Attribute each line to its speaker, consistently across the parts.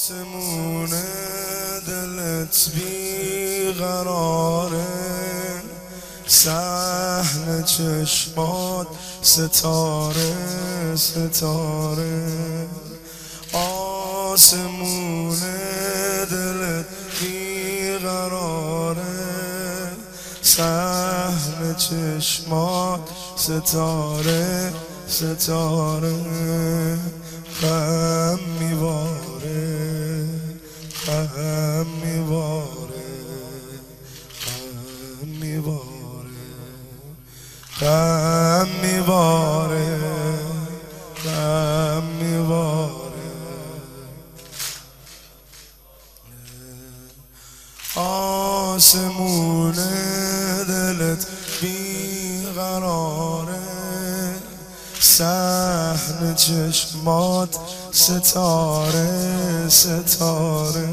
Speaker 1: آسمون دلت بیقراره. سحن چشمات ستاره ستاره. آسمون دلت بیقراره. سحن چشمات ستاره ستاره. غم میواره غم میواره غم میواره آسمون دلت بیقراره سحن چشمات ستاره ستاره.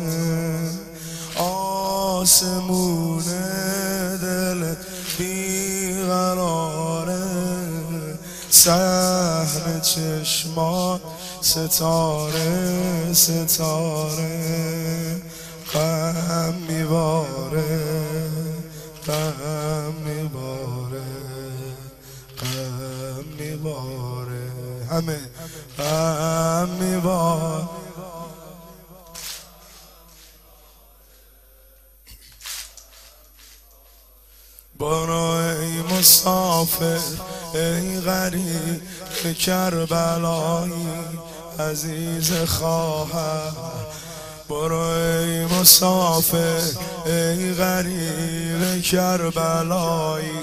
Speaker 1: آسمون سحن چشمات ستاره ستاره غم میباره غم میباره غم میباره. همه غم میباره. برو ای مسافر ای غریب کربلایی عزیز خواهر. برو ای مسافر ای غریب کربلایی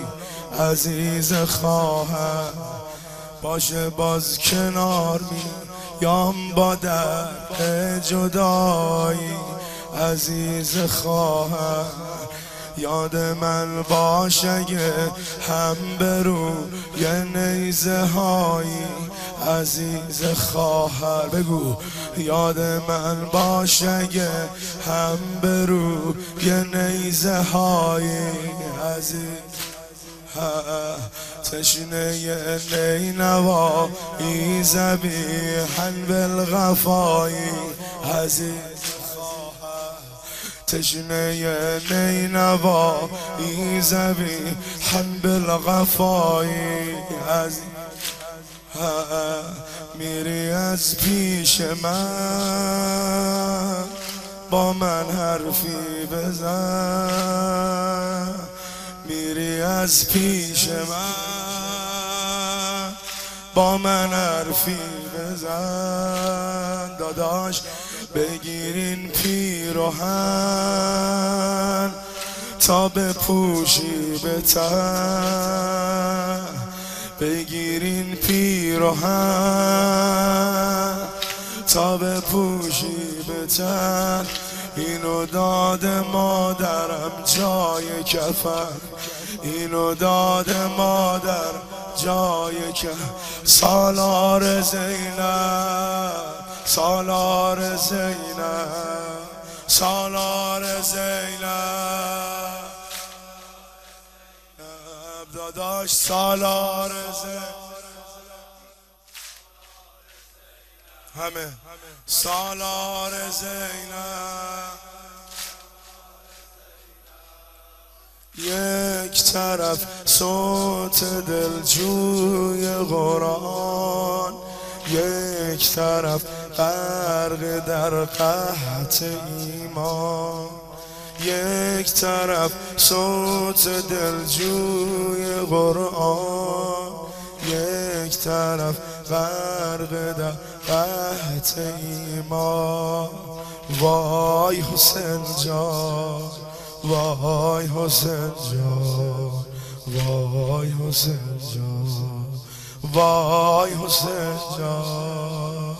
Speaker 1: عزیز خواهر. باشه باز کنار می یام با در جدایی عزیز خواهر. یاد من باش اگه هم برو یه نیزه هایی. عزیز خواهر بگو یاد من باش اگه هم برو یه نیزه هایی. عزیز تشنه نینوا ای زبیحن بالغفایی عزیز تشنه نینوا. ای زبیحن بالغفایی عزیز میری از پیش من. با من حرفی بزن. میری از پیش من. با من حرفی بزن. داداش بگیرین پیروهن تا به تن بگیرین پیروهن تا به تن اینو داد مادرم جای کفن. اینو داد مادر جای که سالار زینب سالار زینب سالار زینب. داداش سالار زینب. همه. سالار زینب. یک طرف صوت دلجوی قرآن یک طرف غرق در قحط ایمان یک طرف صوت دلجوی قرآن یک طرف غرق در قحط ایمان. وای حسین جان وای حسین جان وای حسین جان وای حسین جان.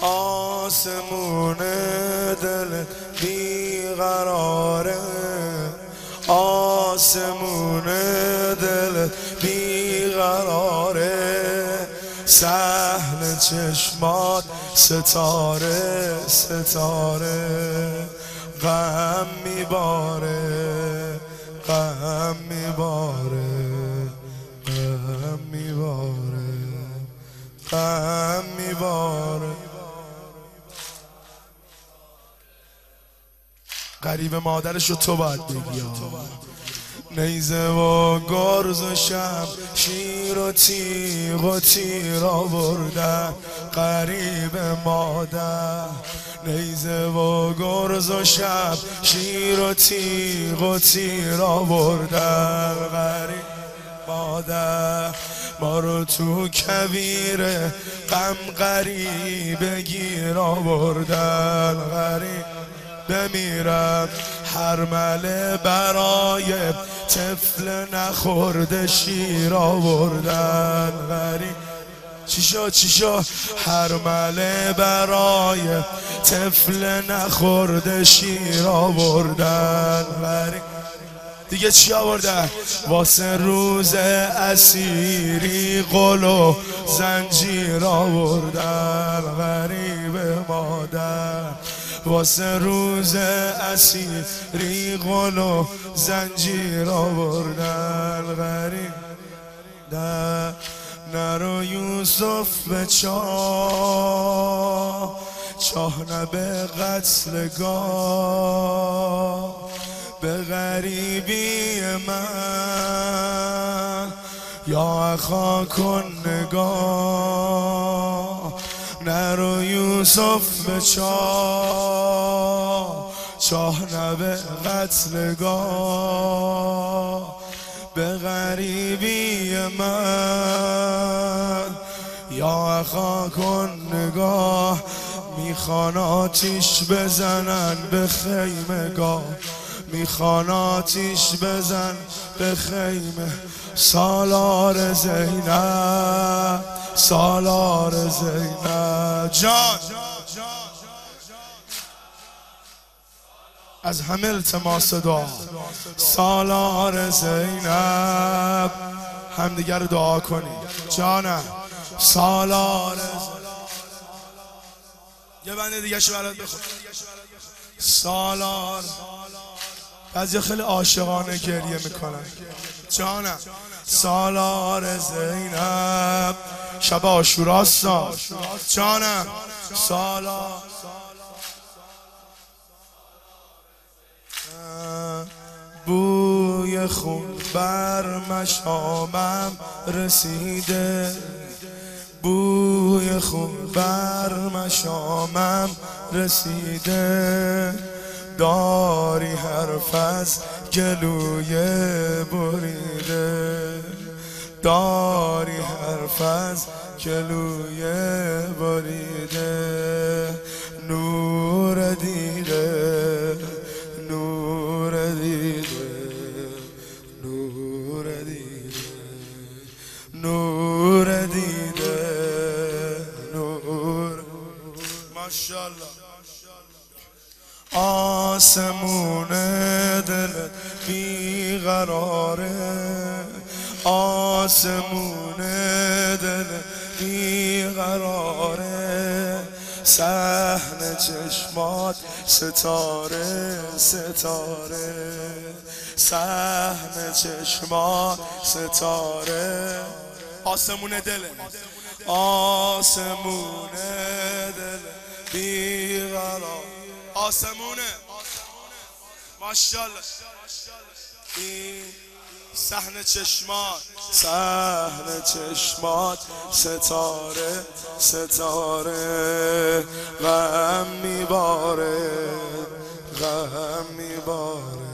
Speaker 1: آسمون دل بیقراره. آسمون دل بیقراره. سحن چشمات ستاره ستاره. غم میباره غم میباره غم میباره غم میباره. قریب مادرشو تو باید بگی نیزه و گرز و شب شیر و تیغ و تیر آوردن. قریب مادر نیزه و گرز و شب شیر و تیغ و تیر آوردن. غریب مادر ما رو تو کویر غم غریب گیر آوردن. غریب بمیرم هر مله برای طفل نخورده شیر آوردن. غریب چی شد چی شد؟ هر مله برای طفل نخورده شیر آوردن. غریب دیگه چی آوردن؟ واسه روز اسیری قل و زنجیر آوردن. غریب مادر. واسه روز اسیری قل و زنجیر آوردن. غریب. نه. نرو یوسف به چاه چاه نه به قتلگاه به غریبی من یا اخا کن نگاه. نرو یوسف به چاه چاه نبه قتلگاه به غریبی من. یا اخا کن نگاه می‌خوان آتیش بزنن به خیمگاه می‌خوان آتیش بزن به خیمه. سالار زینب سالار زینب. جان. از همه التماس دعا. سالار زینب. همدیگر دعا کنی. جانم. سالار یه بنده دیگه شو برات بخون. سالار. بعضی خیلی عاشقانه گریه می‌کنن. جانم. سالار زینب. شب آشوراستا جانم. سالار. بوی خون بر مشامم رسیده. بوی خون بر مشامم رسیده. داری حرف از گلوی بریده. داری حرف از گلوی بریده. آسمون دل بیقراره. آسمون دل بیقراره. سحن چشمات ستاره ستاره. سحن چشمات ستاره. آسمون دل آسمون دل بیقرار آسمونه ماشاءالله. این صحن چشمات. صحن چشمات ستاره ستاره. غم میباره غم میباره.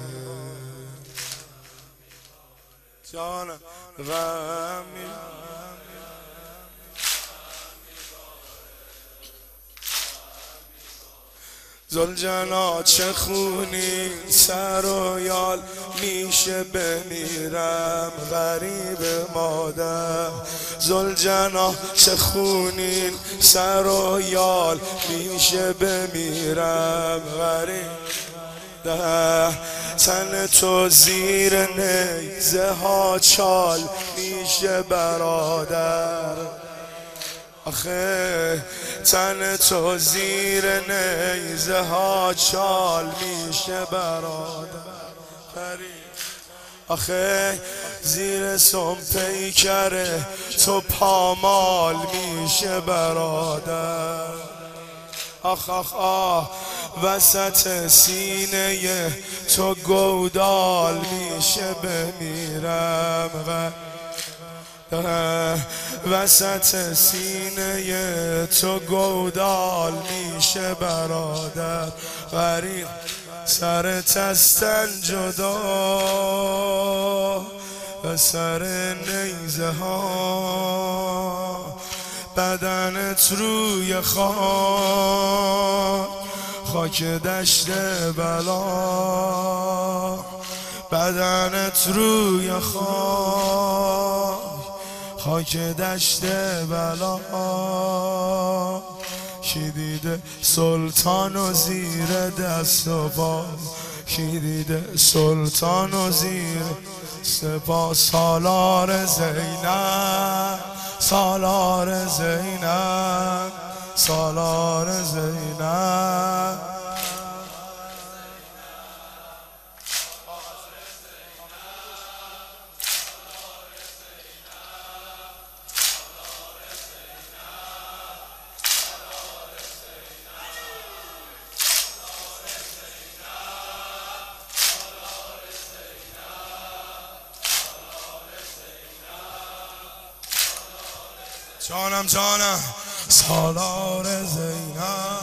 Speaker 1: جانم غم میباره زلجنا چه خونی؟ سر و یال میشه بمیرم غریب مادر. زلجنا چه خونین سر و یال میشه بمیرم غریب ده تن تو زیر نیزه ها چال میشه برادر. آخه تن تو زیر نیزه ها چال میشه برادر. آخه زیر سم پیکره تو پامال میشه برادر. آخ آخ آه وسط سینه تو گودال میشه بمیرم و وسط سینه تو گودال میشه برادر. غریب سر تستن جدا. و سر نیزه ها. بدنت روی خاک. خاک دشت بلا. بدنت روی خاک. خاک دشت بلا کی دیده سلطان و زیر دست و پا؟ کی دیده سلطان و زیر سپا سالار زینب سالار زینب سالار زینب. جانم جانم. سالار زینب.